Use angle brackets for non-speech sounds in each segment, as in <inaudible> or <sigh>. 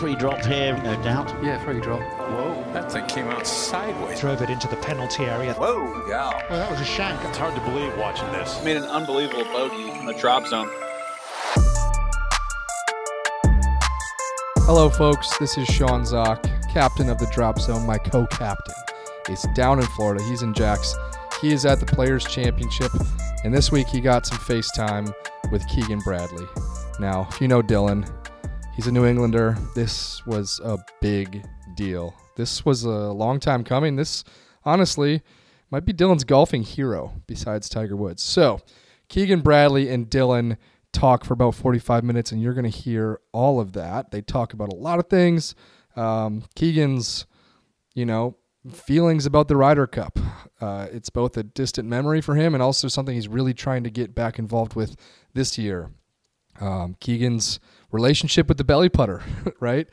Free drop here, no doubt. Yeah, free drop. Whoa, that thing came out sideways. Drove it into the penalty area. Whoa, yeah. Well, that was a shank. It's hard to believe watching this. Made an unbelievable bogey in the drop zone. Hello, folks. This is Sean Zak, captain of the Drop Zone. My co-captain is down in Florida. He's in Jax. He is at the Players Championship, and this week he got some FaceTime with Keegan Bradley. Now, if you know Dylan, he's a New Englander. This was a big deal. This was a long time coming. This, honestly, might be Dylan's golfing hero besides Tiger Woods. So, Keegan Bradley and Dylan talk for about 45 minutes, and you're going to hear all of that. They talk about a lot of things. Um, Keegan's, you know, feelings about the Ryder Cup. Uh, it's both a distant memory for him and also something he's really trying to get back involved with this year. Um, Keegan's relationship with the belly putter, <laughs> right?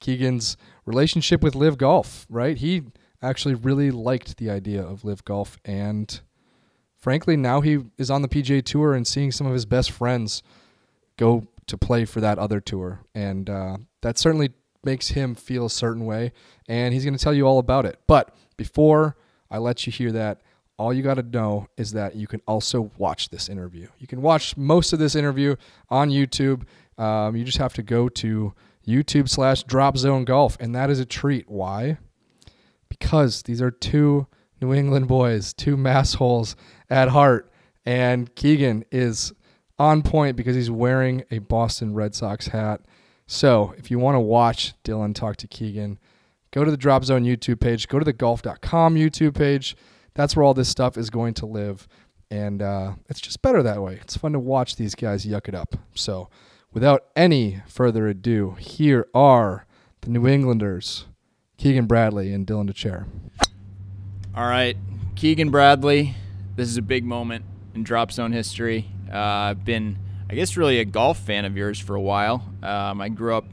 Keegan's relationship with LIV Golf, right? He actually really liked the idea of LIV Golf and frankly, now he is on the PGA Tour and seeing some of his best friends go to play for that other tour, and uh, that certainly makes him feel a certain way. And he's going to tell you all about it. But before I let you hear that, all you got to know is that you can also watch this interview. You can watch most of this interview on YouTube. Um, you just have to go to YouTube slash Drop Zone Golf, and that is a treat. Why? Because these are two New England boys, two mass holes at heart. And Keegan is on point because he's wearing a Boston Red Sox hat. So if you want to watch Dylan talk to Keegan, go to the Drop Zone YouTube page, go to the golf.com YouTube page. That's where all this stuff is going to live. And uh, it's just better that way. It's fun to watch these guys yuck it up. So without any further ado, here are the New Englanders, Keegan Bradley and Dylan Dethier. All right, Keegan Bradley. This is a big moment in Drop Zone history. Uh, I've been, I guess, really a golf fan of yours for a while. Um, I grew up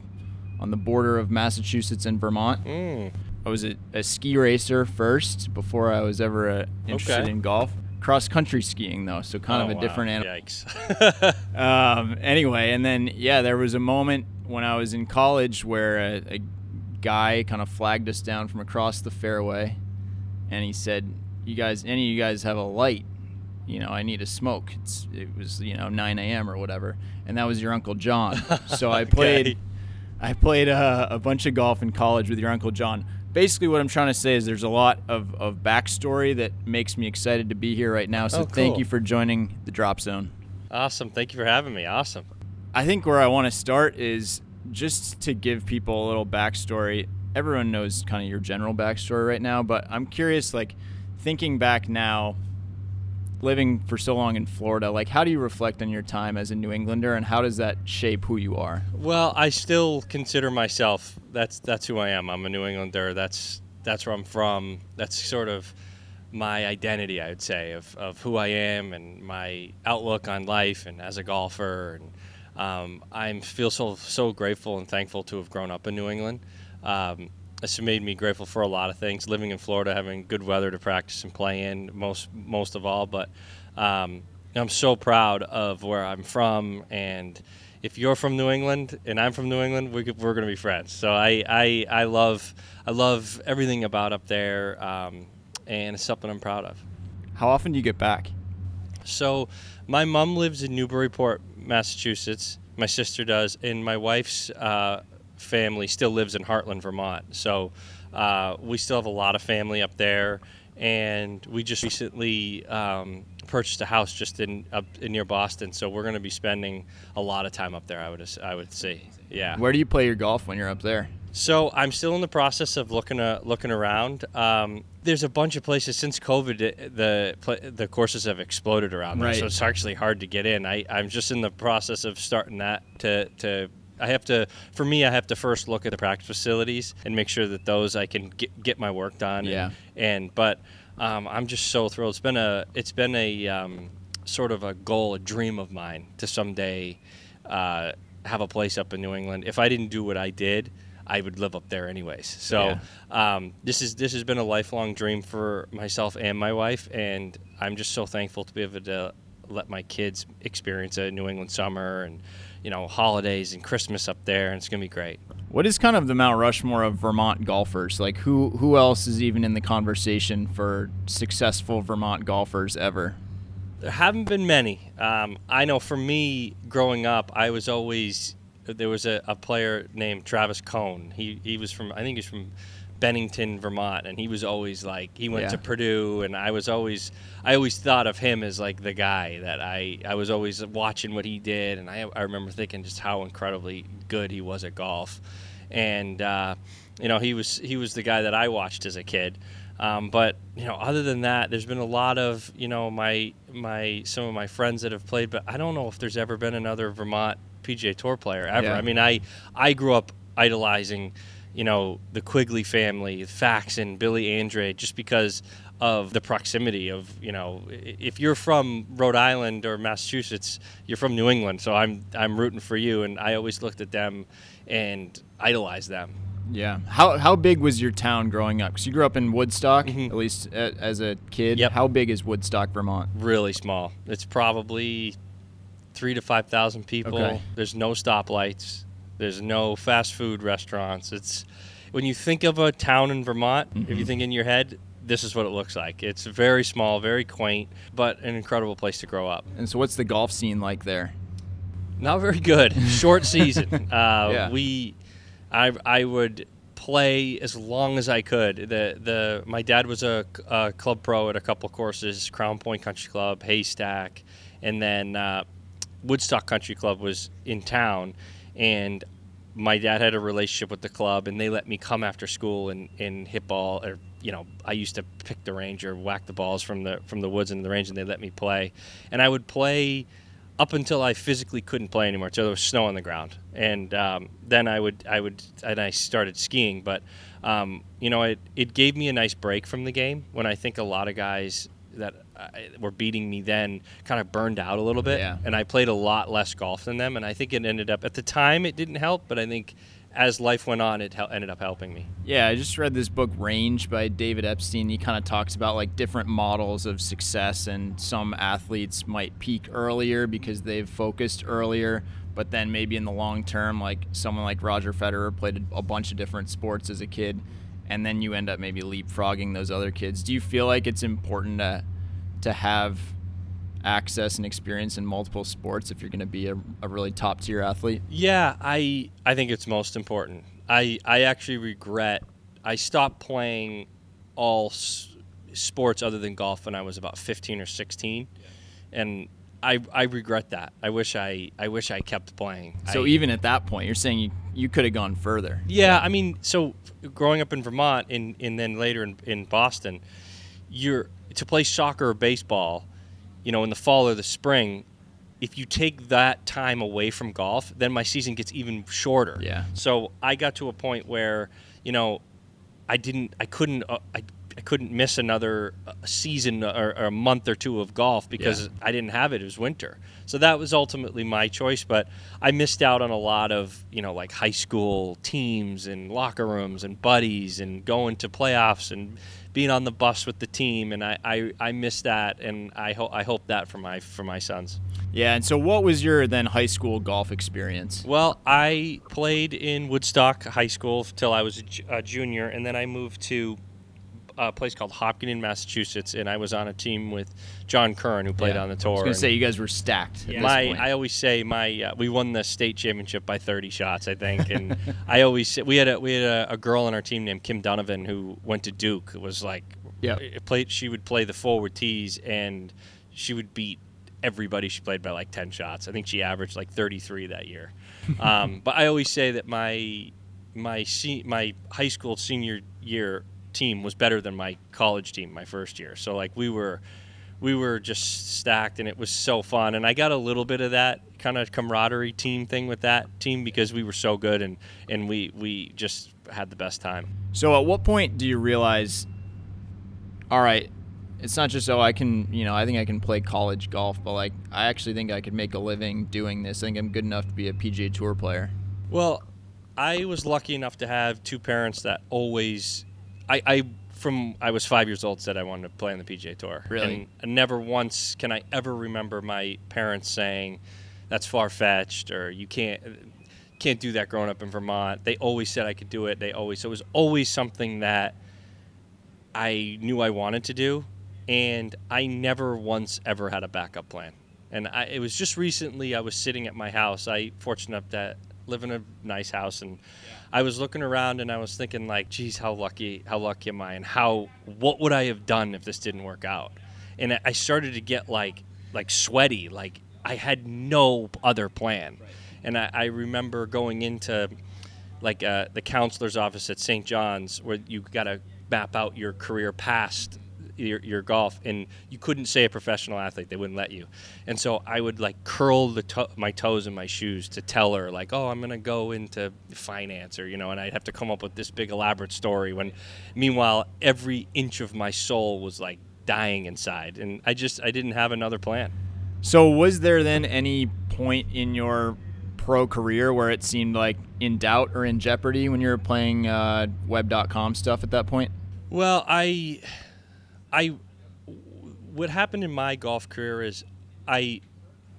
on the border of Massachusetts and Vermont. Mm. I was a, a, ski racer first before I was ever uh, interested Okay. in golf. Cross country skiing though, so kind Oh, of a wow. different animal. Yikes. <laughs> <laughs> Um, anyway, and then yeah, there was a moment when I was in college where a, a guy kind of flagged us down from across the fairway, and he said, "You guys, any of you guys have a light? You know, I need a smoke." It's, it was you know 9 a.m. or whatever, and that was your uncle John. <laughs> So I played, Okay. I played uh, a bunch of golf in college with your uncle John. Basically, what I'm trying to say is there's a lot of, of backstory that makes me excited to be here right now. So Oh, thank you for joining the Drop Zone. awesome. Thank you for having me. Awesome. I think where I want to start is just to give people a little backstory. Everyone knows kind of your general backstory right now, but I'm curious, like, thinking back now, living for so long in Florida, like, how do you reflect on your time as a New Englander and how does that shape who you are? Well, I still consider myself that's that's who I am. I'm a New Englander. That's that's where I'm from. That's sort of my identity, I would say, of, of who I am and my outlook on life and as a golfer. And um, I feel so so grateful and thankful to have grown up in New England. Um, it's made me grateful for a lot of things. Living in Florida, having good weather to practice and play in, most most of all. But um, I'm so proud of where I'm from, and if you're from New England and I'm from New England, we, we're going to be friends. So I, I I love I love everything about up there, um, and it's something I'm proud of. How often do you get back? So, my mom lives in Newburyport, Massachusetts. My sister does, and my wife's uh, family still lives in Hartland, Vermont. So, uh, we still have a lot of family up there, and we just recently um, purchased a house just in up in near Boston. So, we're going to be spending a lot of time up there. I would I would say, yeah. Where do you play your golf when you're up there? So I'm still in the process of looking uh, looking around. Um, there's a bunch of places since COVID, the the courses have exploded around there, Right. so it's actually hard to get in. I, I'm just in the process of starting that to to. I have to, for me, I have to first look at the practice facilities and make sure that those I can get, get my work done. Yeah. And, and but um, I'm just so thrilled. It's been a it's been a um, sort of a goal, a dream of mine to someday uh, have a place up in New England. If I didn't do what I did, I would live up there anyways. So um, this is this has been a lifelong dream for myself and my wife, and I'm just so thankful to be able to let my kids experience a New England summer and you know, holidays and Christmas up there, and it's gonna be great. What is kind of the Mount Rushmore of Vermont golfers? Like who who else is even in the conversation for successful Vermont golfers ever? There haven't been many. Um, I know for me, growing up, I was always there was a, a player named Travis Cohn. He he was from I think he's from Bennington, Vermont, and he was always like he went Yeah. to Purdue, and I was always I always thought of him as like the guy that I I was always watching what he did, and I I remember thinking just how incredibly good he was at golf, and uh, you know he was he was the guy that I watched as a kid. Um, but you know, other than that, there's been a lot of you know my my some of my friends that have played, but I don't know if there's ever been another Vermont PGA Tour player ever. Yeah. I mean, I I grew up idolizing, you know, the Quigley family, Faxon, Billy Andrade, just because of the proximity of you know, if you're from Rhode Island or Massachusetts, you're from New England, so I'm I'm rooting for you, and I always looked at them and idolized them. Yeah. How how big was your town growing up? Because you grew up in Woodstock, Mhm. at least a, as a kid. Yep. How big is Woodstock, Vermont? really small. It's probably three to five thousand people. Okay. There's no stoplights. There's no fast food restaurants. It's when you think of a town in Vermont, if Mm-hmm. you think in your head, this is what it looks like. It's very small, very quaint, but an incredible place to grow up. And so, what's the golf scene like there? Not very good. <laughs> Short season. <laughs> Uh, Yeah. We, I, I would play as long as I could. The the my dad was a, a club pro at a couple courses, Crown Point Country Club, Haystack, and then uh, Woodstock Country Club was in town, and my dad had a relationship with the club, and they let me come after school and, and hit ball or you know I used to pick the range or whack the balls from the from the woods into the range, and they let me play, and I would play up until I physically couldn't play anymore. So there was snow on the ground, and um, then I would I would and I started skiing. But um, you know, it it gave me a nice break from the game. When I think a lot of guys that Uh, were beating me then kind of burned out a little bit, Yeah. and I played a lot less golf than them. And I think it ended up at the time it didn't help, but I think as life went on, it ended up helping me. Yeah, I just read this book Range by David Epstein. He kind of talks about like different models of success and some athletes might peak earlier because they've focused earlier, but then maybe in the long term like someone like Roger Federer played a bunch of different sports as a kid and then you end up maybe leapfrogging those other kids. Do you feel like it's important to to have access and experience in multiple sports if you're going to be a, a really top tier athlete? Yeah, I I think it's most important. I I actually regret I stopped playing all s- sports other than golf when I was about 15 or 16, and I I regret that. I wish I I wish I kept playing. So I- even at that point, you're saying you, you could have gone further. yeah, I mean, so growing up in Vermont and, and then later in, in Boston, you're to play soccer or baseball, you know, in the fall or the spring. If you take that time away from golf, then my season gets even shorter. Yeah. So I got to a point where, you know, I didn't, I couldn't, uh, I, I couldn't miss another uh, season or, or a month or two of golf because Yeah. I didn't have it. It was winter. So that was ultimately my choice. But I missed out on a lot of, you know, like high school teams and locker rooms and buddies and going to playoffs and being on the bus with the team. And I, I, I missed that. And I, hope I hope that for my, for my sons. Yeah, and so what was your then high school golf experience? Well, I played in Woodstock High School till I was a, a junior, and then I moved to a place called Hopkinton, Massachusetts, and I was on a team with John Curran, who played Yeah. on the tour. I was gonna say you guys were stacked. At this my, point. I always say my uh, we won the state championship by 30 shots, I think, and <laughs> I always say, we had a we had a, a girl on our team named Kim Donovan who went to Duke. It was like Yeah. played. She would play the forward tees, and she would beat everybody she played by like 10 shots. I think she averaged like 33 that year. <laughs> um, but I always say that my my se- my high school senior year team was better than my college team my first year. So like we were we were just stacked and it was so fun and I got a little bit of that kind of camaraderie team thing with that team because we were so good and and we we just had the best time. So at what point do you realize, all right, it's not just oh I can you know I think I can play college golf, but like I actually think I could make a living doing this. I think I'm good enough to be a PGA Tour player. Well, I was lucky enough to have two parents that always, I, I from I was five years old said I wanted to play on the PGA Tour. Really? And never once can I ever remember my parents saying that's far fetched or you can't can't do that growing up in Vermont. They always said I could do it. They always so it was always something that I knew I wanted to do, and I never once ever had a backup plan. And I, it was just recently I was sitting at my house. I fortunate enough that live in a nice house, and I was looking around and I was thinking like, geez, how lucky, how lucky am I, and how what would I have done if this didn't work out? And I started to get like like sweaty, like I had no other plan. And I, I remember going into like uh, the counselor's office at St. John's where you got to map out your career past your, your golf and you couldn't say a professional athlete they wouldn't let you and so i would like curl the to- my toes in my shoes to tell her like oh i'm going to go into finance or you know and i'd have to come up with this big elaborate story when meanwhile every inch of my soul was like dying inside and i just i didn't have another plan So, was there then any point in your pro career where it seemed like in doubt or in jeopardy when you were playing uh, web.com stuff at that point? Well, I, I, what happened in my golf career is I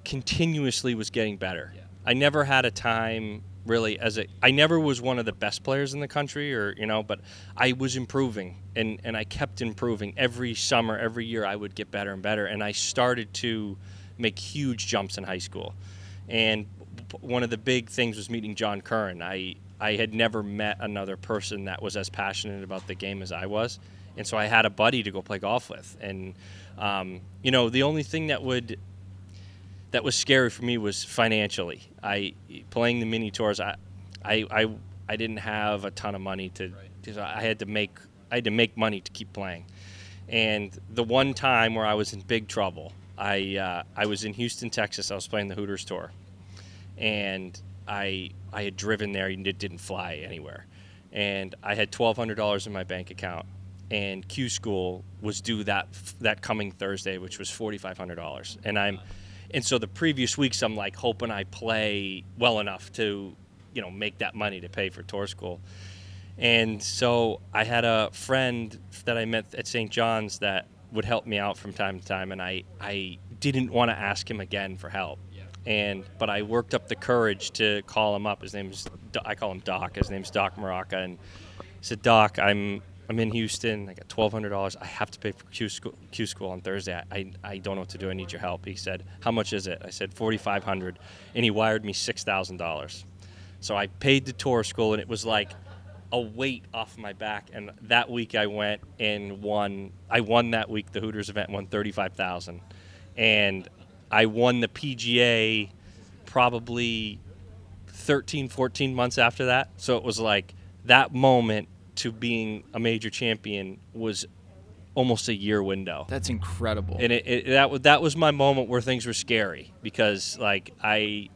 continuously was getting better. I never had a time really as a I never was one of the best players in the country or you know but I was improving and and I kept improving. Every summer every year I would get better and better and I started to make huge jumps in high school. And one of the big things was meeting John Curran. I I had never met another person that was as passionate about the game as I was and so I had a buddy to go play golf with and um, you know the only thing that would that was scary for me was financially. I playing the mini tours. I, I, I, I didn't have a ton of money to. Cause I had to make. I had to make money to keep playing. And the one time where I was in big trouble, I uh, I was in Houston, Texas. I was playing the Hooters tour, and I I had driven there and it didn't fly anywhere, and I had twelve hundred dollars in my bank account, and Q School was due that that coming Thursday, which was forty five hundred dollars, and I'm and so the previous weeks I'm like hoping I play well enough to, you know, make that money to pay for tour school. And so I had a friend that I met at St. John's that would help me out from time to time, and I, I didn't want to ask him again for help. And but I worked up the courage to call him up. His name's I call him Doc. His name's Doc Maraca, and I said, Doc, I'm I'm in Houston. I got twelve hundred dollars. I have to pay for Q school, Q school on Thursday. I, I, don't know what to do. I need your help. He said, How much is it? I said forty five hundred, and he wired me six thousand dollars. So I paid the tour school, and it was like a weight off my back. And that week I went and won. I won that week the Hooters event, won thirty five thousand, and I won the PGA probably 13, 14 months after that. So it was like that moment to being a major champion was almost a year window. That's incredible. And it, it, that was that was my moment where things were scary because like I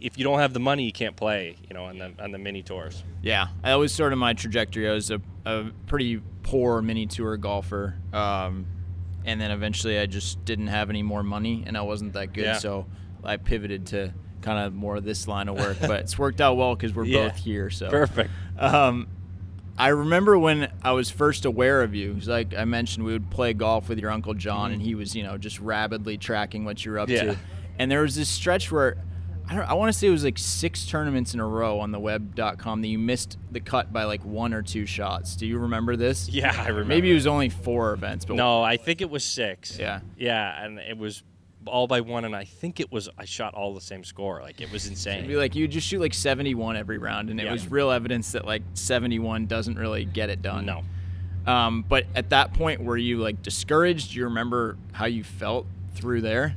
if you don't have the money you can't play, you know, on the on the mini tours. Yeah, that was sort of my trajectory. I was a, a pretty poor mini tour golfer, um, and then eventually I just didn't have any more money, and I wasn't that good, Yeah. so I pivoted to kind of more of this line of work. <laughs> but it's worked out well because we're Yeah. both here. So Perfect. Um, I remember when I was first aware of you. Like I mentioned, we would play golf with your uncle John, and he was, you know, just rabidly tracking what you're up Yeah. to. And there was this stretch where I don't. I want to say it was like six tournaments in a row on the web.com that you missed the cut by like one or two shots. Do you remember this? Yeah, I remember. Maybe it was only four events, but No, I think it was six. Yeah. Yeah, and it was all by one, and I think it was I shot all the same score. Like it was insane. It'd be like you just shoot like 71 every round, and it Yeah. was real evidence that like 71 doesn't really get it done. no. Um, but at that point, were you like discouraged? Do you remember how you felt through there?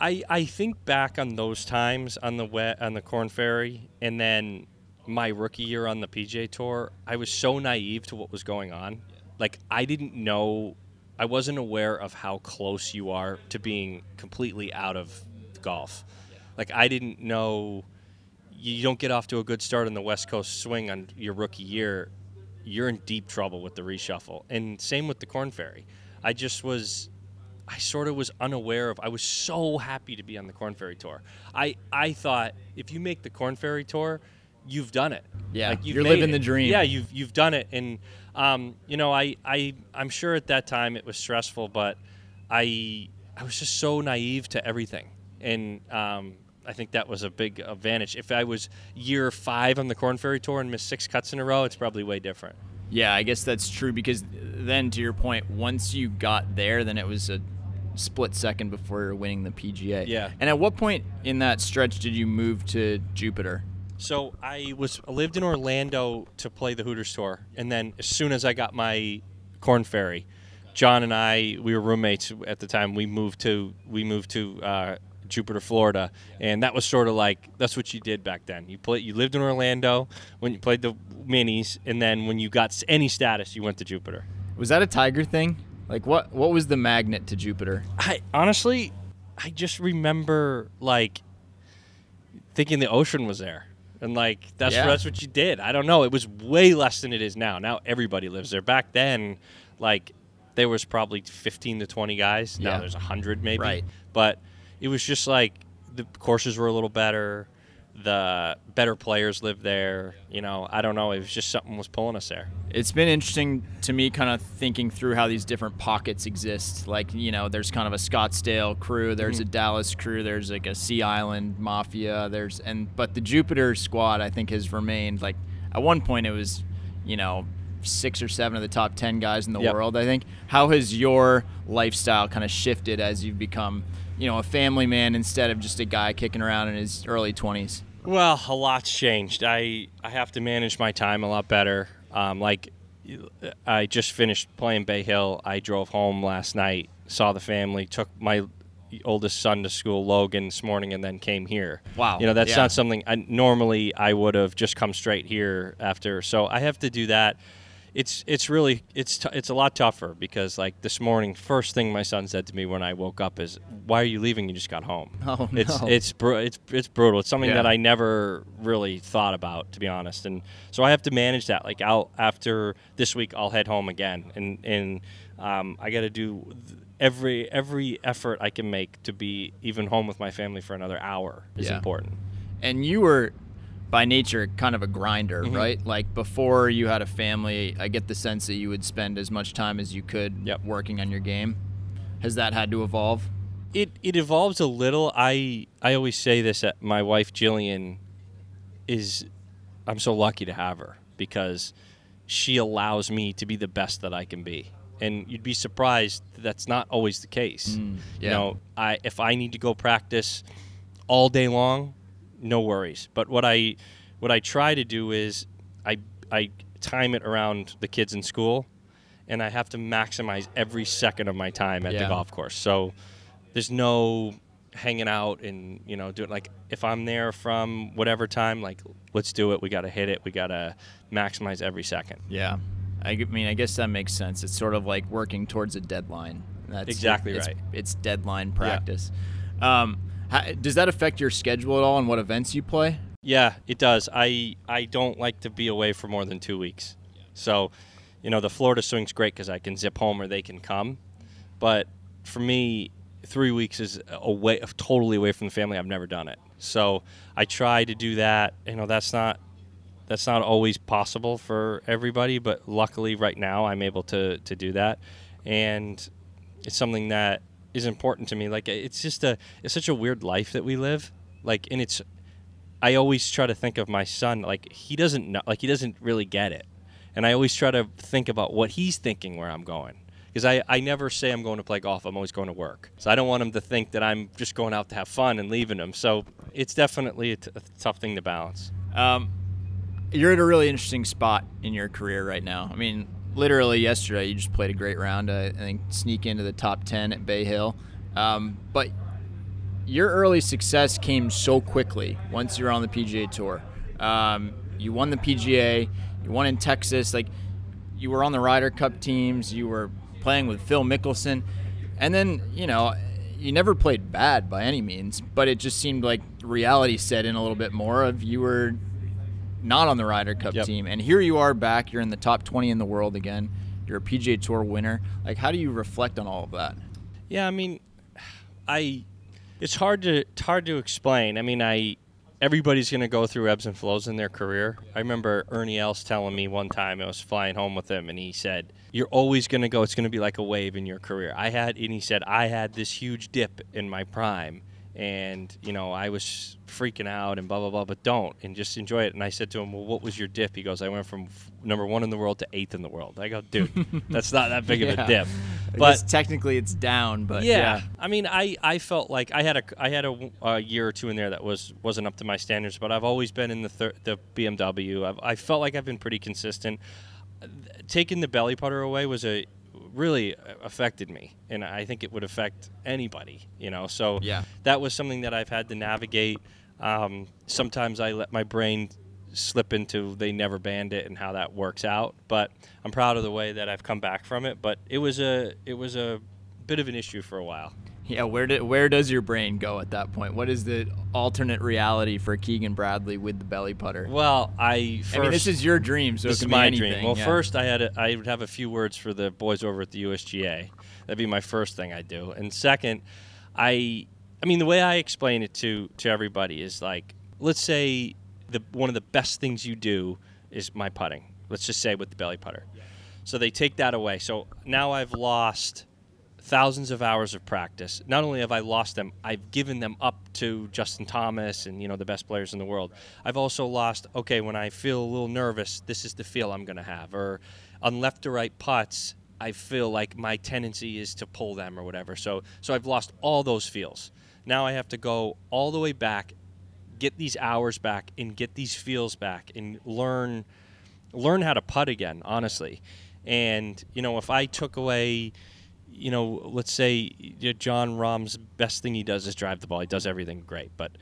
I, I think back on those times on the wet on the Corn Ferry, and then my rookie year on the PGA Tour. I was so naive to what was going on. Like I didn't know, I wasn't aware of how close you are to being completely out of golf. Like I didn't know. You don't get off to a good start on the West Coast swing on your rookie year, you're in deep trouble with the reshuffle. And same with the Corn Ferry. I just was I sort of was unaware of. I was so happy to be on the Corn Ferry Tour. I, I thought if you make the Corn Ferry Tour, you've done it. Yeah, you've you're living it. the dream. Yeah, you've you've done it, and um, you know, I I I'm sure at that time it was stressful, but I I was just so naive to everything, and um, I think that was a big advantage. If I was year five on the Corn Ferry Tour and missed six cuts in a row, it's probably way different. Yeah, I guess that's true because then, to your point, once you got there, then it was a split second before you're winning the PGA. Yeah. And at what point in that stretch did you move to Jupiter? So I was I lived in Orlando to play the Hooters tour, and then as soon as I got my Corn Ferry, John and I we were roommates at the time. We moved to we moved to uh, Jupiter, Florida, and that was sort of like that's what you did back then. You play you lived in Orlando when you played the minis, and then when you got any status, you went to Jupiter. Was that a Tiger thing? Like what? What was the magnet to Jupiter? I honestly, I just remember like thinking the ocean was there, and like that's Yeah. that's what you did. I don't know. It was way less than it is now. Now everybody lives there. Back then, like there was probably fifteen to twenty guys. Now Yeah. there's hundred maybe. Right. But it was just like the courses were a little better. The better players live there. You know, I don't know. It was just something was pulling us there. It's been interesting to me, kind of thinking through how these different pockets exist. Like, you know, there's kind of a Scottsdale crew, there's mm-hmm. a Dallas crew, there's like a Sea Island Mafia, there's and but the Jupiter squad, I think, has remained like at one point it was, you know, six or seven of the top ten guys in the Yep. world. I think. How has your lifestyle kind of shifted as you've become, you know, a family man instead of just a guy kicking around in his early twenties? Well, a lot's changed. I I have to manage my time a lot better. Um, like I just finished playing Bay Hill. I drove home last night, saw the family, took my oldest son to school, Logan, this morning, and then came here. Wow. You know, that's Yeah. not something I normally I would have just come straight here after. So I have to do that. It's it's really it's t- it's a lot tougher because like this morning, first thing my son said to me when I woke up is, "Why are you leaving? You just got home." <laughs> Oh, It's no. it's bru- it's it's brutal. It's something Yeah. that I never really thought about, to be honest. And so I have to manage that. Like I'll after this week, I'll head home again, and and um, I got to do th- every every effort I can make to be even home with my family for another hour is Yeah. important. and you were by nature kind of a grinder, Mhm. right? Like before you had a family, I get the sense that you would spend as much time as you could Yep. working on your game. Has that had to evolve? It it evolves a little. I I always say this that my wife Jillian is I'm so lucky to have her because she allows me to be the best that I can be. And you'd be surprised that that's not always the case. Mm, You know, I if I need to go practice all day long, no worries. But what I what I try to do is I I time it around the kids in school and I have to maximize every second of my time at Yeah. the golf course. So there's no hanging out and you know doing like if I'm there from whatever time, like let's do it. We got to hit it. We got to maximize every second. Yeah. I mean, I guess that makes sense. It's sort of like working towards a deadline. That's Exactly it's, right. It's deadline practice. Um, how, does that affect your schedule at all and what events you play? Yeah, it does. I I don't like to be away for more than two weeks. So, you know, the Florida swing's great because I can zip home or they can come. But for me, three weeks is away, totally away from the family. I've never done it. So I try to do that. You know, that's not that's not always possible for everybody, but luckily right now I'm able to to do that, and it's something that is important to me. Like it's just a it's such a weird life that we live. Like, and it's I always try to think of my son like he doesn't know, like he doesn't really get it, and I always try to think about what he's thinking where I'm going. Because I, I never say I'm going to play golf. I'm always going to work. So I don't want him to think that I'm just going out to have fun and leaving him. So it's definitely a, t- a tough thing to balance. Um, you're at a really interesting spot in your career right now. I mean, literally yesterday you just played a great round. Uh, I think sneak into the top ten at Bay Hill, um, but your early success came so quickly once you were on the PGA Tour. Um, you won the PGA. You won in Texas. Like you were on the Ryder Cup teams. You were playing with Phil Mickelson, and then you know you never played bad by any means, but it just seemed like reality set in a little bit more of you were not on the Ryder Cup Yep. team, and here you are back. You're in the top 20 in the world again. You're a PGA Tour winner. Like, how do you reflect on all of that? Yeah, I mean, I it's hard to it's hard to explain. I mean, I everybody's going to go through ebbs and flows in their career. I remember Ernie Els telling me one time I was flying home with him, and he said, "You're always going to go. It's going to be like a wave in your career." I had, and he said, I had this huge dip in my prime, and you know I was freaking out and blah blah blah. But don't and just enjoy it. And I said to him, "Well, what was your dip?" He goes, "I went from f- number one in the world to eighth in the world." I go, "Dude, <laughs> that's not that big of a dip." But technically it's down, but yeah. yeah. I mean, I, I felt like I had a I had a, a year or two in there that was wasn't up to my standards, but I've always been in the thir- the BMW. I've, I felt like I've been pretty consistent. Taking the belly putter away was a really affected me, and I think it would affect anybody. You know, so Yeah. that was something that I've had to navigate. Um, sometimes I let my brain slip into they never banned it and how that works out. But I'm proud of the way that I've come back from it. But it was a it was a bit of an issue for a while. Yeah, where do, where does your brain go at that point? What is the alternate reality for Keegan Bradley with the belly putter? Well, I first I mean, this is your dream, so this it is my anything. dream. Well, yeah. first I had a, I would have a few words for the boys over at the USGA. That'd be my first thing I do. And second, I I mean the way I explain it to to everybody is like let's say the one of the best things you do is my putting. Let's just say with the belly putter. So they take that away. So now I've lost thousands of hours of practice. Not only have I lost them, I've given them up to Justin Thomas and you know the best players in the world. I've also lost. Okay, when I feel a little nervous, this is the feel I'm going to have. Or on left to right putts, I feel like my tendency is to pull them or whatever. So so I've lost all those feels. Now I have to go all the way back, get these hours back, and get these feels back, and learn learn how to putt again. Honestly, and you know if I took away you know, let's say Jon Rahm's best thing he does is drive the ball. He does everything great, but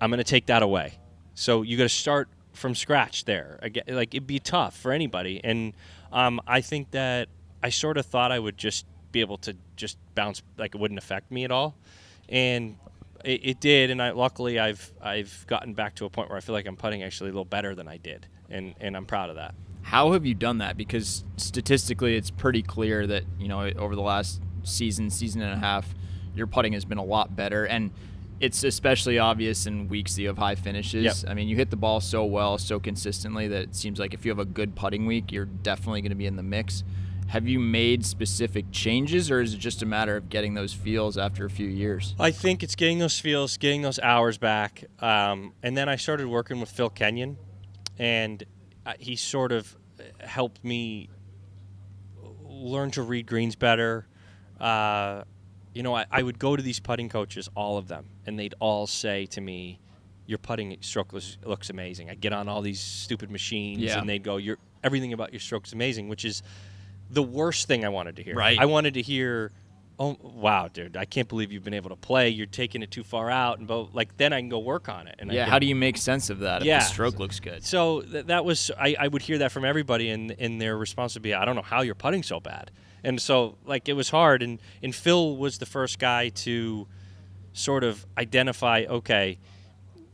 I'm going to take that away. So you got to start from scratch there. Like it'd be tough for anybody, and um, I think that I sort of thought I would just be able to just bounce, like it wouldn't affect me at all, and it, it did. And I luckily I've I've gotten back to a point where I feel like I'm putting actually a little better than I did, and and I'm proud of that. How have you done that? Because statistically, it's pretty clear that you know over the last season, season and a half, your putting has been a lot better, and it's especially obvious in weeks that you have high finishes. Yep. I mean, you hit the ball so well, so consistently that it seems like if you have a good putting week, you're definitely going to be in the mix. Have you made specific changes, or is it just a matter of getting those feels after a few years? I think it's getting those feels, getting those hours back, um, and then I started working with Phil Kenyon, and he sort of helped me learn to read greens better. Uh, you know, I, I would go to these putting coaches, all of them, and they'd all say to me, "Your putting stroke looks, looks amazing." I get on all these stupid machines, Yeah. and they'd go, "Your everything about your stroke's amazing," which is the worst thing I wanted to hear. Right. I wanted to hear, "Oh, wow, dude! I can't believe you've been able to play. You're taking it too far out," and both like then I can go work on it. And I Yeah. How do you make sense of that if Yeah. the stroke looks good? so th- that was I, I would hear that from everybody, and and their response would be, "I don't know how you're putting so bad." And so like it was hard, and and Phil was the first guy to sort of identify, okay,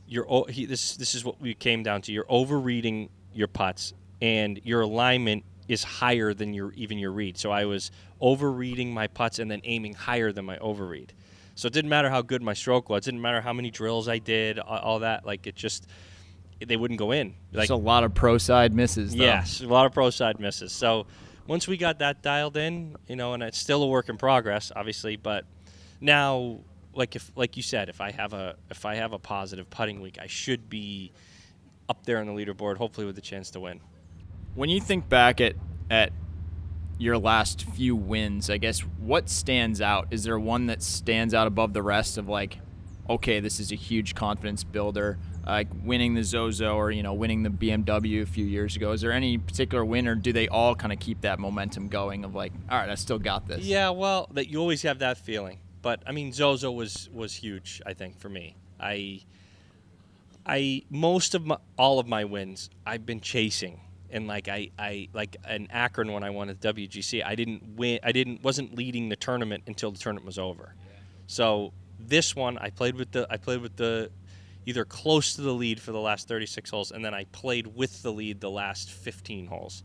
you're he, this this is what we came down to. You're overreading your putts, and your alignment is higher than your even your read. So I was overreading my putts and then aiming higher than my overread. So it didn't matter how good my stroke was. It didn't matter how many drills I did. All, that like it just they wouldn't go in. Like There's a lot of pro side misses. Though. Yes, a lot of pro side misses. So once we got that dialed in, you know, and it's still a work in progress, obviously, but now, like if like you said, if I have a if I have a positive putting week, I should be up there on the leaderboard, hopefully with a chance to win. When you think back at at your last few wins, I guess what stands out? Is there one that stands out above the rest of like, okay, this is a huge confidence builder, like winning the Zozo or you know winning the BMW a few years ago? Is there any particular win, or do they all kind of keep that momentum going of like, all right, I still got this? Yeah, well, that you always have that feeling. But I mean, Zozo was was huge. I think for me, I, I most of my all of my wins I've been chasing, and like I I like in Akron when I won at WGC, I didn't win. I didn't wasn't leading the tournament until the tournament was over. So this one, I played with the I played with the either close to the lead for the last 36 holes, and then I played with the lead the last 15 holes,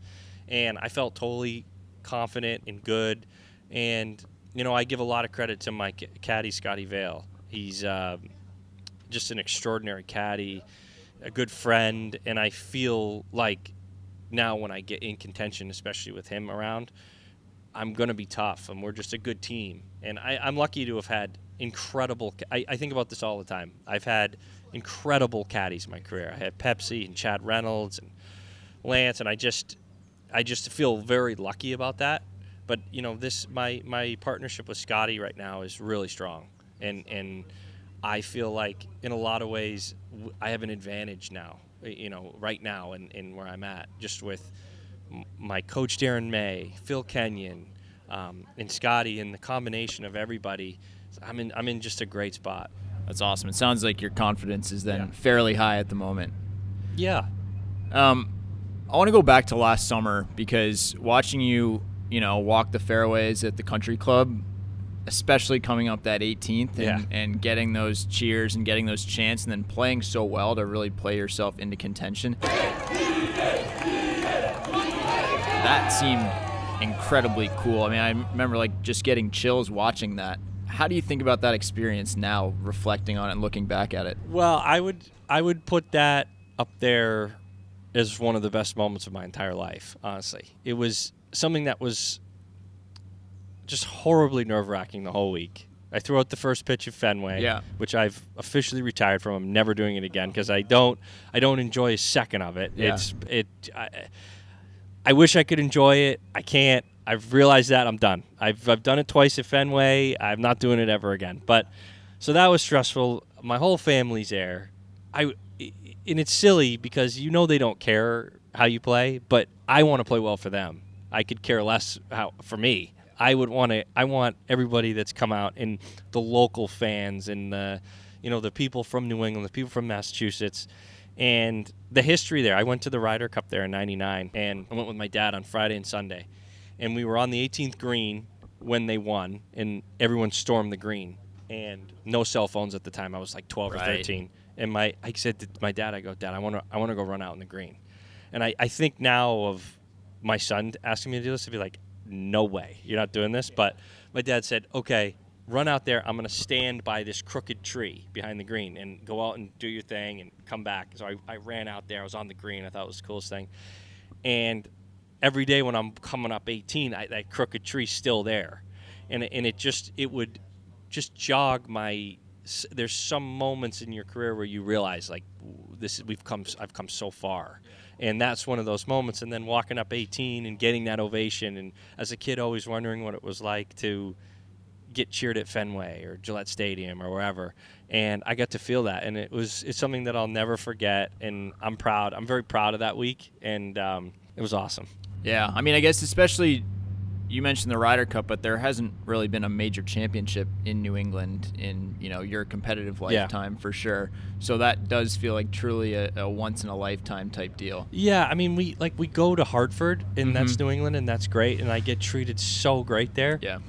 and I felt totally confident and good. And you know, I give a lot of credit to my caddy Scotty Vail. He's um, just an extraordinary caddy, a good friend, and I feel like now when I get in contention, especially with him around, I'm going to be tough, and we're just a good team. And I, I'm lucky to have had incredible. I, I think about this all the time. I've had incredible caddies in my career. I had Pepsi and Chad Reynolds and Lance, and I just, I just feel very lucky about that. But you know, this my my partnership with Scotty right now is really strong, and and I feel like in a lot of ways I have an advantage now. You know, right now and in, in where I'm at, just with m- my coach Darren May, Phil Kenyon, um, and Scotty, and the combination of everybody. I'm in I'm in just a great spot. That's awesome. It sounds like your confidence is then Yeah. fairly high at the moment. Yeah, Um, I want to go back to last summer because watching you, you know, walk the fairways at the country club, especially coming up that 18th and, Yeah. and getting those cheers and getting those chants and then playing so well to really play yourself into contention. That seemed incredibly cool. I mean, I remember like just getting chills watching that. How do you think about that experience now, reflecting on it and looking back at it? Well, I would I would put that up there as one of the best moments of my entire life. Honestly, it was something that was just horribly nerve wracking the whole week. I threw out the first pitch of Fenway, Yeah. which I've officially retired from. I'm never doing it again because I don't I don't enjoy a second of it. Yeah. It's it. I, I wish I could enjoy it. I can't. I've realized that I'm done. I've, I've done it twice at Fenway. I'm not doing it ever again. But so that was stressful. My whole family's there. I and it's silly because you know they don't care how you play, but I want to play well for them. I could care less how for me. I would want to. I want everybody that's come out and the local fans and the, you know, the people from New England, the people from Massachusetts, and the history there. I went to the Ryder Cup there in '99, and I went with my dad on Friday and Sunday, and we were on the 18th green when they won, and everyone stormed the green, and no cell phones at the time. I was like 12 or 13, and my I said to my dad, I go, Dad, I want to I want to go run out in the green, and I I think now of my son asking me to do this to be like, no way, you're not doing this. But my dad said, okay, run out there. I'm going to stand by this crooked tree behind the green and go out and do your thing and come back. So I, I ran out there. I was on the green. I thought it was the coolest thing. And every day when I'm coming up 18, I, that crooked tree's still there. And, it- and it just, it would just jog my, there's some moments in your career where you realize like this is, we've come, I've come so far and that's one of those moments. And then walking up 18 and getting that ovation. And as a kid always wondering what it was like to get cheered at Fenway or Gillette Stadium or wherever. And I got to feel that. And it was it's something that I'll never forget. And I'm proud. I'm very proud of that week. And um, it was awesome. Yeah, I mean, I guess especially you mentioned the Ryder Cup, but there hasn't really been a major championship in New England in you know your competitive Yeah. lifetime for sure. So that does feel like truly a, a once in a lifetime type deal. yeah I mean we like we go to Hartford and that's Mhm. New England and that's great and I get treated so great there Yeah,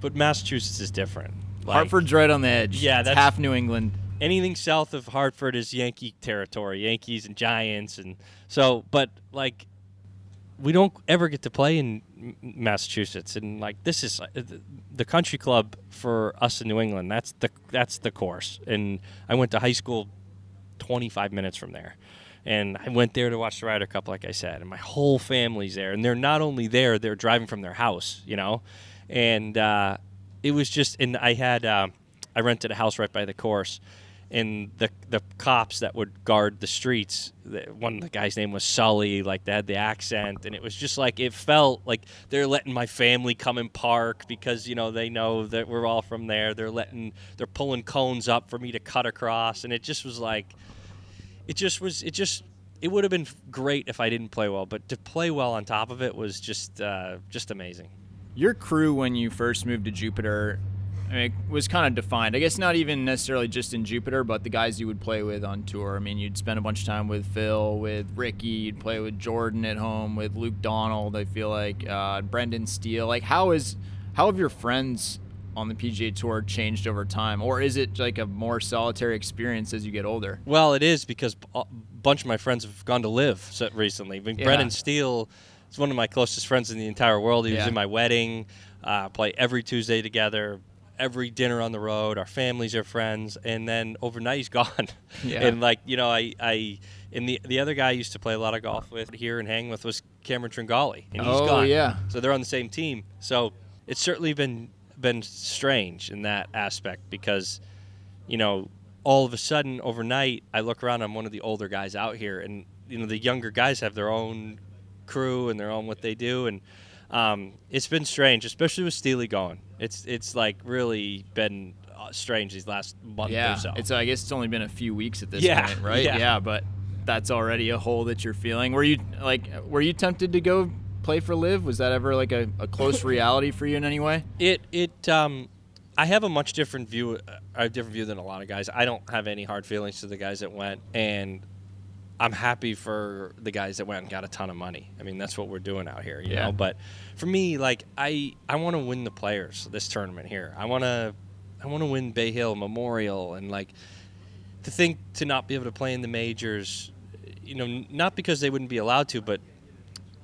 but Massachusetts is different Like, Hartford's right on the edge. Yeah, It's that's- half New England. anything south of Hartford is Yankee territory, Yankees and Giants, and so. But like, we don't ever get to play in Massachusetts, and like this is uh, the- country club for us in New England. That's the that's the course, and I went to high school 25 minutes from there. And I went there to watch the Ryder Cup, like I said, and my whole family's there. And they're not only there; they're driving from their house, you know. And uh, it was just, and I had, uh, I rented a house right by the course, and the the cops that would guard the streets, one of the guys' name was Sully, like they had the accent, and it was just like it felt like they're letting my family come and park because you know they know that we're all from there. They're letting, they're pulling cones up for me to cut across, and it just was like it just was it just it would have been great if I didn't play well, but to play well on top of it was just uh, just amazing. Your crew when you first moved to Jupiter, I mean, it was kind of defined. I guess not even necessarily just in Jupiter, but the guys you would play with on tour. I mean, you'd spend a bunch of time with Phil, with Rickie, you'd play with Jordan at home, with Luke Donald. I feel like uh, Brendan Steele. Like, how is how have your friends on the PGA Tour changed over time, or is it like a more solitary experience as you get older? Well, it is because a bunch of my friends have gone to LIV recently. I mean, Yeah. Brendan Steele is one of my closest friends in the entire world. He was Yeah. in my wedding. Uh, play every Tuesday together. Every dinner on the road. Our families are friends, and then overnight he's <laughs> gone. Yeah. And like you know, I I And the the other guy I used to play a lot of golf with here and hang with was Cameron Tringale, and he's Oh, gone. yeah. So they're on the same team. So it's certainly been been strange in that aspect because, you know, all of a sudden overnight I look around, I'm one of the older guys out here, and you know the younger guys have their own crew and their own what they do, and um, it's been strange, especially with Steely going. It's it's like really been uh, strange these last month Yeah, or so. it's I guess it's only been a few weeks at this Yeah, point, right? yeah. yeah, but that's already a hole that you're feeling. Were you like, were you tempted to go play for LIV? Was that ever like a, a close <laughs> reality for you in any way? It it um, I have a much different view, a different view than a lot of guys. I don't have any hard feelings to the guys that went, and I'm happy for the guys that went and got a ton of money. I mean, that's what we're doing out here, you Yeah. know. But for me, like I I want to win the players this tournament here. I want to I want to win Bay Hill Memorial and like to think to not be able to play in the majors, you know, not because they wouldn't be allowed to, but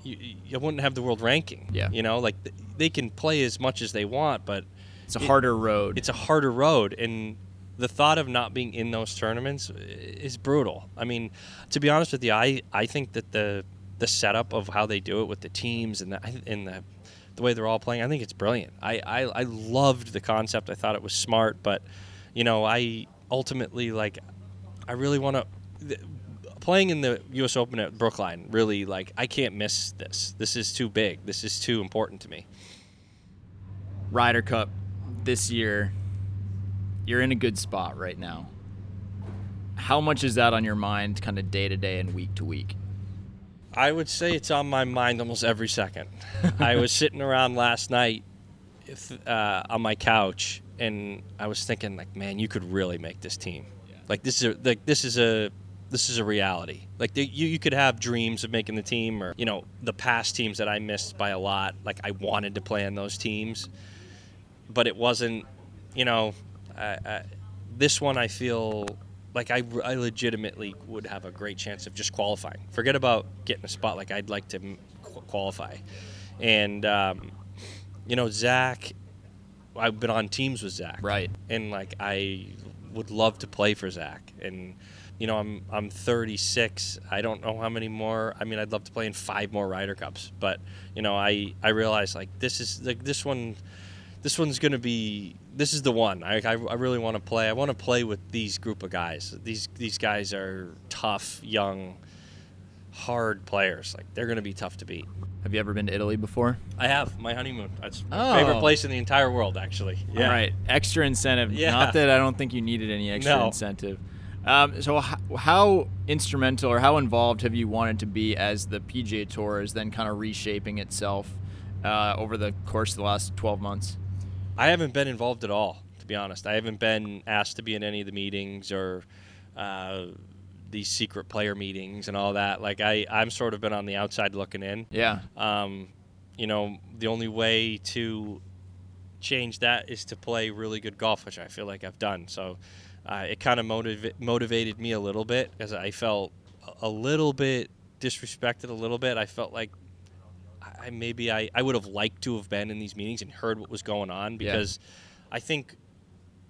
you, you wouldn't have the world ranking. Yeah. You know, like they can play as much as they want, but It's a It- harder road. it's a harder road and the thought of not being in those tournaments is brutal. I mean to be honest with you i, I think that the the setup of how they do it with the teams and the and the the way they're all playing i think it's brilliant. I i, I loved the concept. I thought it was smart but you know i ultimately like i really want to playing in the us open at brookline really like i can't miss this. This is too big. This is too important to me. Ryder Cup this year, you're in a good spot right now. How much is that on your mind, kind of day to day and week to week? I would say it's on my mind almost every second. <laughs> I was sitting around last night uh, on my couch, and I was thinking, like, man, you could really make this team. Like this is a, like this is a this is a reality. Like the, you you could have dreams of making the team, or you know the past teams that I missed by a lot. Like I wanted to play on those teams, but it wasn't. You know, I, I, this one I feel like I, I legitimately would have a great chance of just qualifying. Forget about getting a spot. Like I'd like to qu- qualify, and um, you know Zach, I've been on teams with Zach, Right. and like I would love to play for Zach, and you know I'm I'm 36. I don't know how many more. I mean, I'd love to play in five more Ryder Cups, but you know I I realize like this is like this one. This one's gonna be. This is the one. I, I, I really want to play. I want to play with these group of guys. These these guys are tough, young, hard players. Like they're gonna be tough to beat. Have you ever been to Italy before? I have my honeymoon. That's my Oh. favorite place in the entire world, actually. Yeah. All right. Extra incentive. Yeah. Not that I don't think you needed any extra No. incentive. Um, so, h- how instrumental or how involved have you wanted to be as the PGA Tour is then kind of reshaping itself uh, over the course of the last 12 months? I haven't been involved at all, to be honest. I haven't been asked to be in any of the meetings or uh, these secret player meetings and all that. Like I, I'm sort of been on the outside looking in. Yeah. Um, you know, the only way to change that is to play really good golf, which I feel like I've done. So uh, it kind of motiva- motivated me a little bit because I felt a little bit disrespected a little bit. I felt like I maybe I, I would have liked to have been in these meetings and heard what was going on Yeah. because I think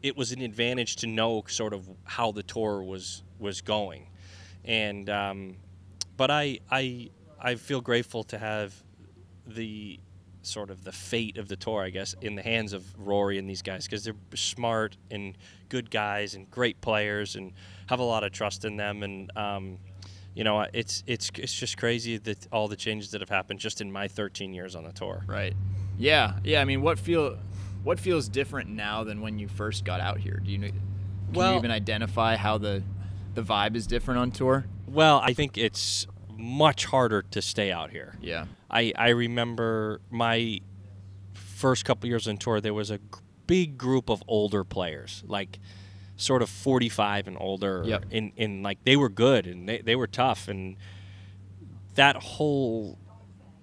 it was an advantage to know sort of how the tour was was going, and um, but I I I feel grateful to have the sort of the fate of the tour, I guess, in the hands of Rory and these guys because they're smart and good guys and great players and have a lot of trust in them and. Um, you know, it's it's it's just crazy that all the changes that have happened just in my 13 years on the tour. Right. Yeah. Yeah. I mean, what feel what feels different now than when you first got out here? Do you can Well- you even identify how the the vibe is different on tour? Well, I think it's much harder to stay out here. Yeah. I, I remember my first couple years on tour, there was a big group of older players, like sort of 45 and older. Yep. In, in like, they were good and they, they were tough. And that whole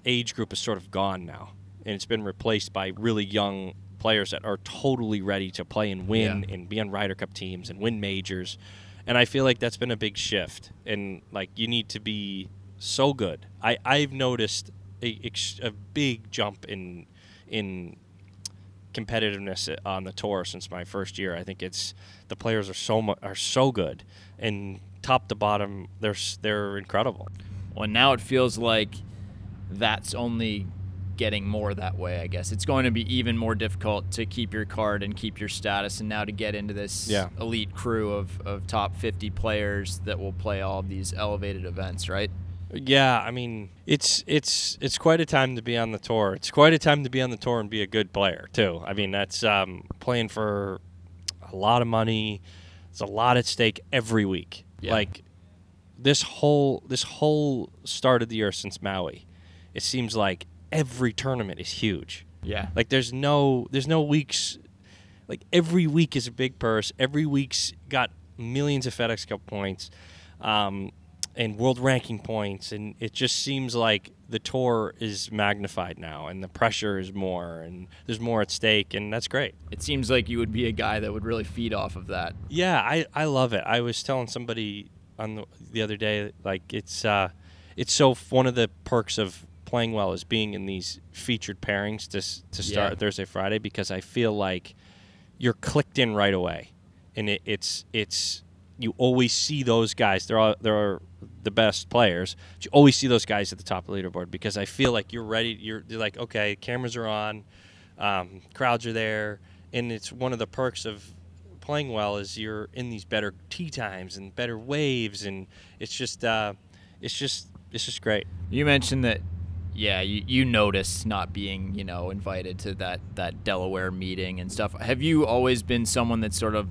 age group is sort of gone now. And it's been replaced by really young players that are totally ready to play and win Yeah. and be on Ryder Cup teams and win majors. And I feel like that's been a big shift. And like you need to be so good. I I've noticed a, a big jump in in competitiveness on the tour since my first year. I think it's the players are so mu- are so good and top to bottom, they're they're incredible. Well, now it feels like that's only getting more that way, I guess. It's going to be even more difficult to keep your card and keep your status and now to get into this Yeah. elite crew of, of top 50 players that will play all of these elevated events, right? Yeah, I mean, it's it's it's quite a time to be on the tour. It's quite a time to be on the tour and be a good player too. I mean, that's um, playing for a lot of money. There's a lot at stake every week. Yeah. Like this whole this whole start of the year since Maui, it seems like every tournament is huge. Yeah. Like there's no there's no weeks like every week is a big purse. Every week's got millions of FedEx Cup points. Um, and world ranking points and it just seems like the tour is magnified now and the pressure is more and there's more at stake and that's great. It seems like you would be a guy that would really feed off of that. Yeah, I, I love it. I was telling somebody on the, the other day like it's uh it's so one of the perks of playing well is being in these featured pairings to to start Yeah. Thursday Friday because I feel like you're clicked in right away, and it, it's it's you always see those guys. They're all they're the best players. But you always see those guys at the top of the leaderboard because I feel like you're ready. You're, you're like okay, cameras are on, um, crowds are there, and it's one of the perks of playing well is you're in these better tee times and better waves, and it's just uh, it's just it's just great. You mentioned that, yeah, you, you noticed not being, you know, invited to that, that Delaware meeting and stuff. Have you always been someone that sort of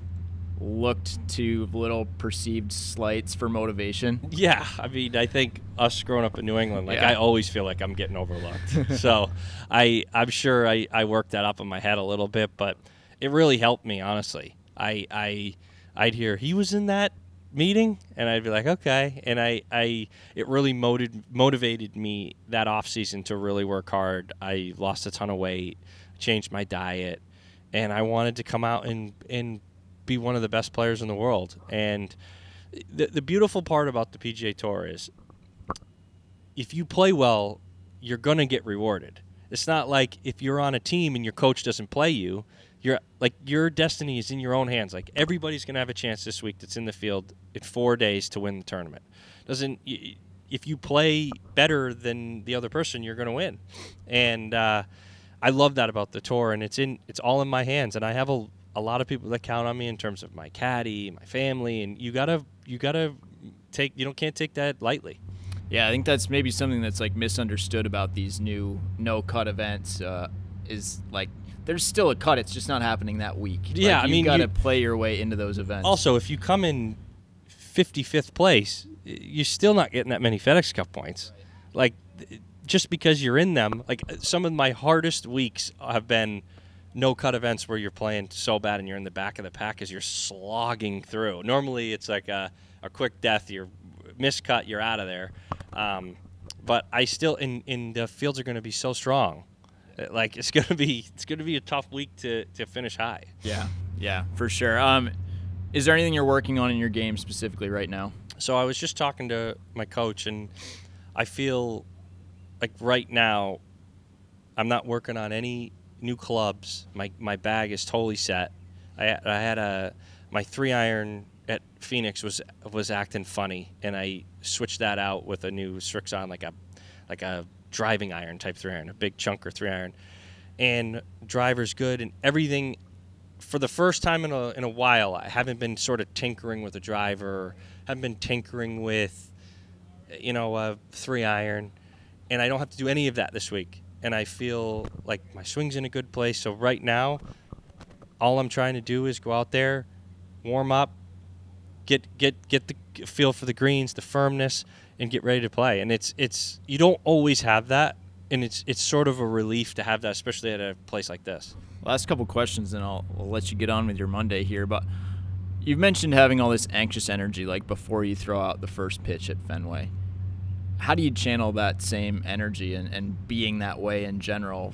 looked to little perceived slights for motivation? <laughs> Yeah, I mean, I think us growing up in New England, like Yeah. I always feel like I'm getting overlooked. <laughs> so, I I'm sure I, I worked that up in my head a little bit, but it really helped me honestly. I I I'd hear he was in that meeting, and I'd be like, okay, and I I it really motivated motivated me that off season to really work hard. I lost a ton of weight, changed my diet, and I wanted to come out and and be one of the best players in the world. And the, the beautiful part about the PGA Tour is if you play well, you're going to get rewarded. It's not like if you're on a team and your coach doesn't play you, you're like your destiny is in your own hands. Like everybody's going to have a chance this week that's in the field in 4 days to win the tournament. Doesn't if you play better than the other person, you're going to win. And uh, I love that about the tour and it's in it's all in my hands and I have a a lot of people that count on me in terms of my caddy, my family, and you gotta you gotta take you don't can't take that lightly. Yeah, I think that's maybe something that's like misunderstood about these new no cut events. Uh, is like there's still a cut; it's just not happening that week. Like, Yeah, I you mean, got to play your way into those events. Also, if you come in 55th place, you're still not getting that many FedEx Cup points. Like just because you're in them, like some of my hardest weeks have been no cut events where you're playing so bad and you're in the back of the pack as you're slogging through. Normally, it's like a, a quick death. You're miscut, you're out of there. Um, but I still, in in the fields are going to be so strong. Uh, Like it's <laughs> going to be it's going to be a tough week to to finish high. yeah, yeah, for sure. Um, is there anything you're working on in your game specifically right now? So I was just talking to my coach, and I feel like right now I'm not working on any new clubs. My my bag is totally set. I I had a my three iron at Phoenix was was acting funny, and I switched that out with a new Srixon, like a like a driving iron type three iron, a big chunker three iron, and driver's good, and everything. For the first time in a in a while, I haven't been sort of tinkering with a driver, haven't been tinkering with, you know, a three iron, and I don't have to do any of that this week. And I feel like my swing's in a good place. So right now, all I'm trying to do is go out there, warm up, get get get the feel for the greens, the firmness, and get ready to play. And it's it's you don't always have that, and it's it's sort of a relief to have that, especially at a place like this. Last couple questions, and I'll, I'll let you get on with your Monday here. But you've mentioned having all this anxious energy, like before you throw out the first pitch at Fenway. How do you channel that same energy and, and being that way in general,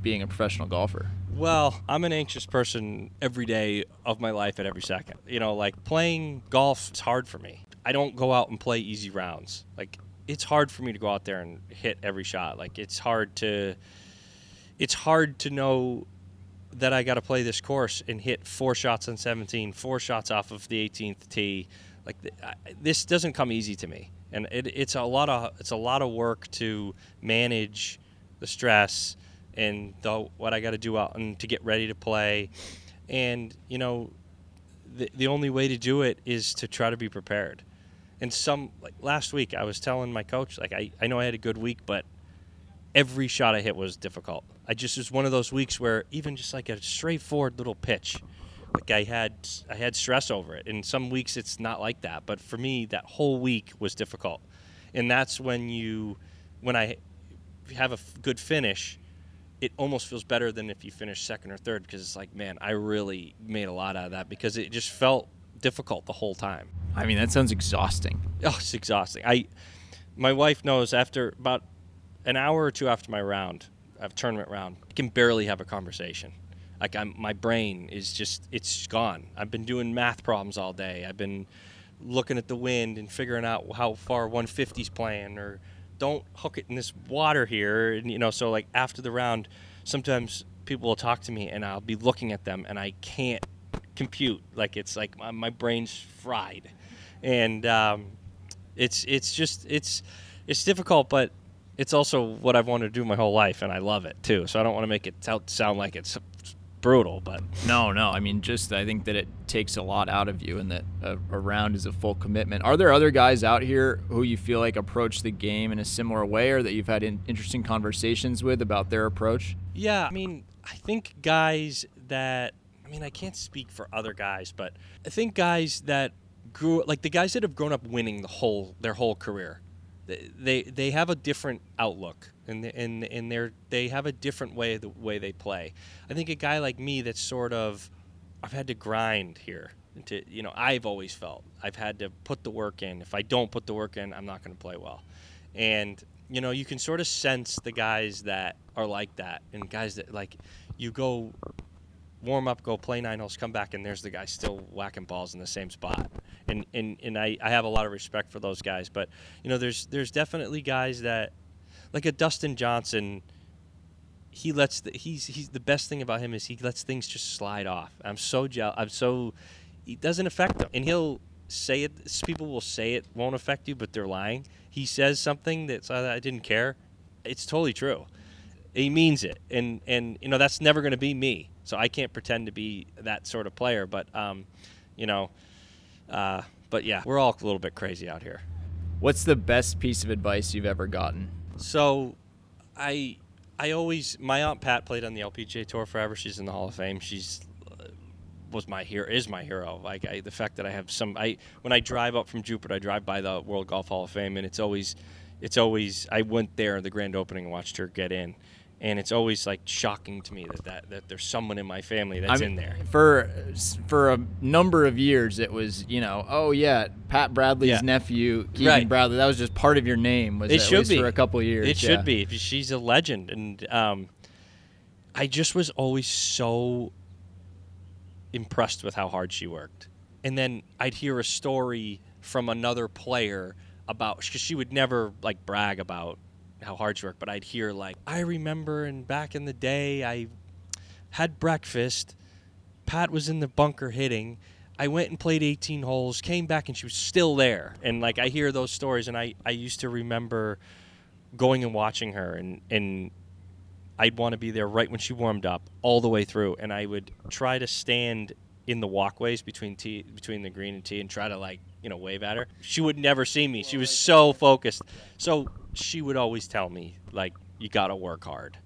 being a professional golfer? Well, I'm an anxious person every day of my life at every second. You know, like playing golf is hard for me. I don't go out and play easy rounds. Like it's hard for me to go out there and hit every shot. Like it's hard to it's hard to know that I got to play this course and hit four shots on 17, four shots off of the 18th tee. Like th- I, this doesn't come easy to me, and it, it's a lot of it's a lot of work to manage the stress and the, what I got to do out and to get ready to play, and you know, the the only way to do it is to try to be prepared. And some like last week, I was telling my coach like I, I know I had a good week, but every shot I hit was difficult. I just was one of those weeks where even just like a straightforward little pitch, like I had I had stress over it. And some weeks it's not like that, but for me that whole week was difficult. And that's when you when I have a f- good finish, it almost feels better than if you finish second or third because it's like, man, I really made a lot out of that because it just felt difficult the whole time. I mean, that sounds exhausting. Oh, it's exhausting. I, my wife knows after about an hour or two after my round, of tournament round, I can barely have a conversation. Like I'm, my brain is just, it's gone. I've been doing math problems all day. I've been looking at the wind and figuring out how far 150's playing, or don't hook it in this water here. And you know, so like after the round, sometimes people will talk to me and I'll be looking at them and I can't compute. Like it's like my, my brain's fried, and um, it's it's just it's it's difficult, but it's also what I've wanted to do my whole life, and I love it too. So I don't want to make it sound sound like it's brutal, but No, no. I mean, just I think that it takes a lot out of you, and that uh, a, a round is a full commitment. Are there other guys out here who you feel like approach the game in a similar way, or that you've had in, interesting conversations with about their approach? Yeah, I mean, I think guys that I mean, I can't speak for other guys, but I think guys that grew like the guys that have grown up winning the whole their whole career, they they, have a different outlook and and and they're they have a different way the way they play. I think a guy like me that's sort of I've had to grind here. To, you know, I've always felt I've had to put the work in. If I don't put the work in, I'm not going to play well. And you know, you can sort of sense the guys that are like that, and guys that like you go warm up, go play nine holes, come back, and there's the guy still whacking balls in the same spot. And and, and I, I have a lot of respect for those guys. But you know, there's there's definitely guys that like a Dustin Johnson. He lets the, he's he's the best thing about him is he lets things just slide off. I'm so jealous. I'm so it doesn't affect him, and he'll say it. People will say it won't affect you, but they're lying. He says something that's uh, I didn't care. It's totally true. He means it, and and you know that's never going to be me. So I can't pretend to be that sort of player. But um, you know, uh, but yeah, we're all a little bit crazy out here. What's the best piece of advice you've ever gotten? So, I I always my aunt Pat played on the LPGA tour forever. She's in the Hall of Fame. She's uh, was my hero is my hero. Like I, the fact that I have some I when I drive up from Jupiter, I drive by the World Golf Hall of Fame, and it's always it's always I went there in the grand opening and watched her get in. And it's always like shocking to me that, that, that there's someone in my family that's I mean, in there. For for a number of years, it was you know, oh yeah, Pat Bradley's Yeah. nephew, Keegan Right. Bradley. That was just part of your name. Was It should be for a couple years. It yeah. should be. She's a legend, and um, I just was always so impressed with how hard she worked. And then I'd hear a story from another player about because she would never like brag about how hard you work, but I'd hear like I remember and back in the day I had breakfast. Pat was in the bunker hitting. I went and played 18 holes, came back, and she was still there. And like I hear those stories, and I, I used to remember going and watching her, and, and I'd want to be there right when she warmed up, all the way through. And I would try to stand in the walkways between between the green and tee, and try to like you know wave at her. She would never see me. She was so focused. So she would always tell me like, "You got to work hard."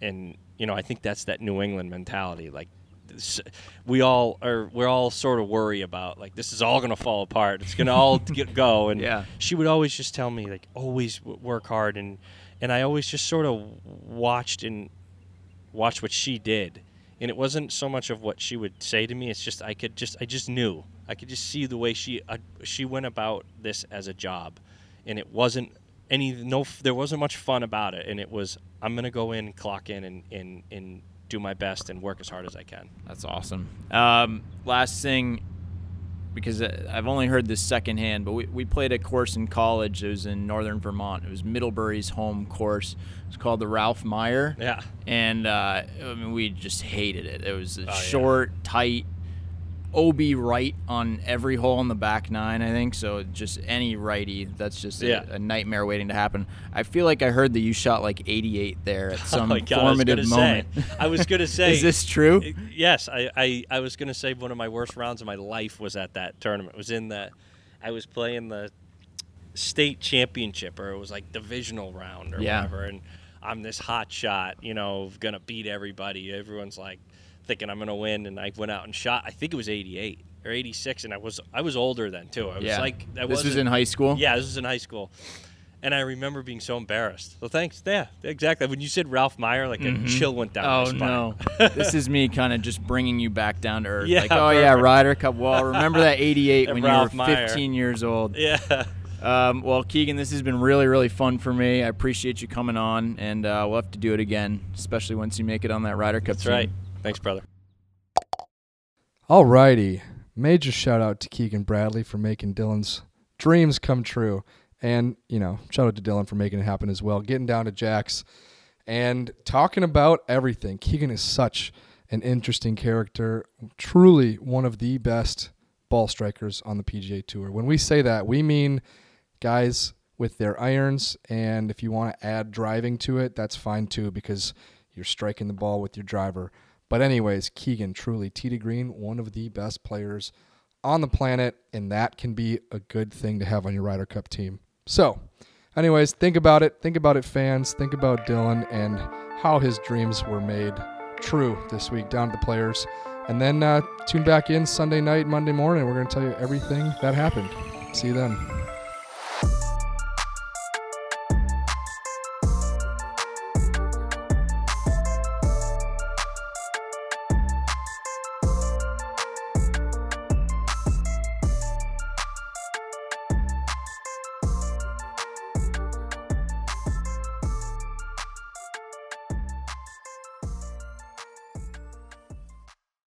and you know I think that's that New England mentality. Like we all are, we're all sort of worry about like this is all gonna fall apart. It's gonna all <laughs> get go. And Yeah. she would always just tell me like always work hard, and and I always just sort of watched and watched what she did. And it wasn't so much of what she would say to me. It's just I could just I just knew I could just see the way she uh, she went about this as a job, and it wasn't any no there wasn't much fun about it and it was i'm gonna go in clock in and and, and do my best and work as hard as i can That's awesome. Um, last thing, because uh, I've only heard this secondhand, but we, we played a course in college. It was in northern Vermont. It was Middlebury's home course. It's called the Ralph Myhre. yeah And uh, I mean, we just hated it. It was yeah. short, tight. OB right on every hole in the back nine, I think. So just any righty, that's just a, Yeah. a nightmare waiting to happen. I feel like I heard that you shot like 88 there at <laughs> oh some oh God, formative I moment. Say, I was gonna <laughs> say. Is this true? Uh, yes, I, I, I was gonna say one of my worst rounds of my life was at that tournament. It was in the, I was playing the state championship or it was like divisional round or Yeah. whatever, and I'm this hot shot, you know, gonna beat everybody. Everyone's like thinking I'm gonna win, and I went out and shot. I think it was 88 or 86, and I was I was older then too. I was Yeah. like I this was in high school. Yeah, this was in high school. And I remember being so embarrassed. So thanks. Yeah, exactly. When you said Ralph Myhre, like a chill went down Oh my spine. no! <laughs> this is me kind of just bringing you back down to earth. Yeah, like, oh yeah, perfect. Ryder Cup. Well, remember that '88 <laughs> when Ralph you were Myhre. 15 years old. Yeah. Um, well, Keegan, this has been really, really fun for me. I appreciate you coming on, and uh, we'll have to do it again, especially once you make it on that Ryder Cup That's team. right. Thanks, brother. Alrighty. Major shout out to Keegan Bradley for making Dylan's dreams come true. And, you know, shout out to Dylan for making it happen as well. Getting down to Jack's and talking about everything. Keegan is such an interesting character, truly one of the best ball strikers on the PGA Tour. When we say that, we mean guys with their irons, and if you want to add driving to it, that's fine too because you're striking the ball with your driver. But anyways, Keegan truly to green, one of the best players on the planet, and that can be a good thing to have on your Ryder Cup team. So, anyways, think about it. Think about it, fans. Think about Dylan and how his dreams were made true this week down to the players. And then uh, tune back in Sunday night, Monday morning. We're going to tell you everything that happened. See you then.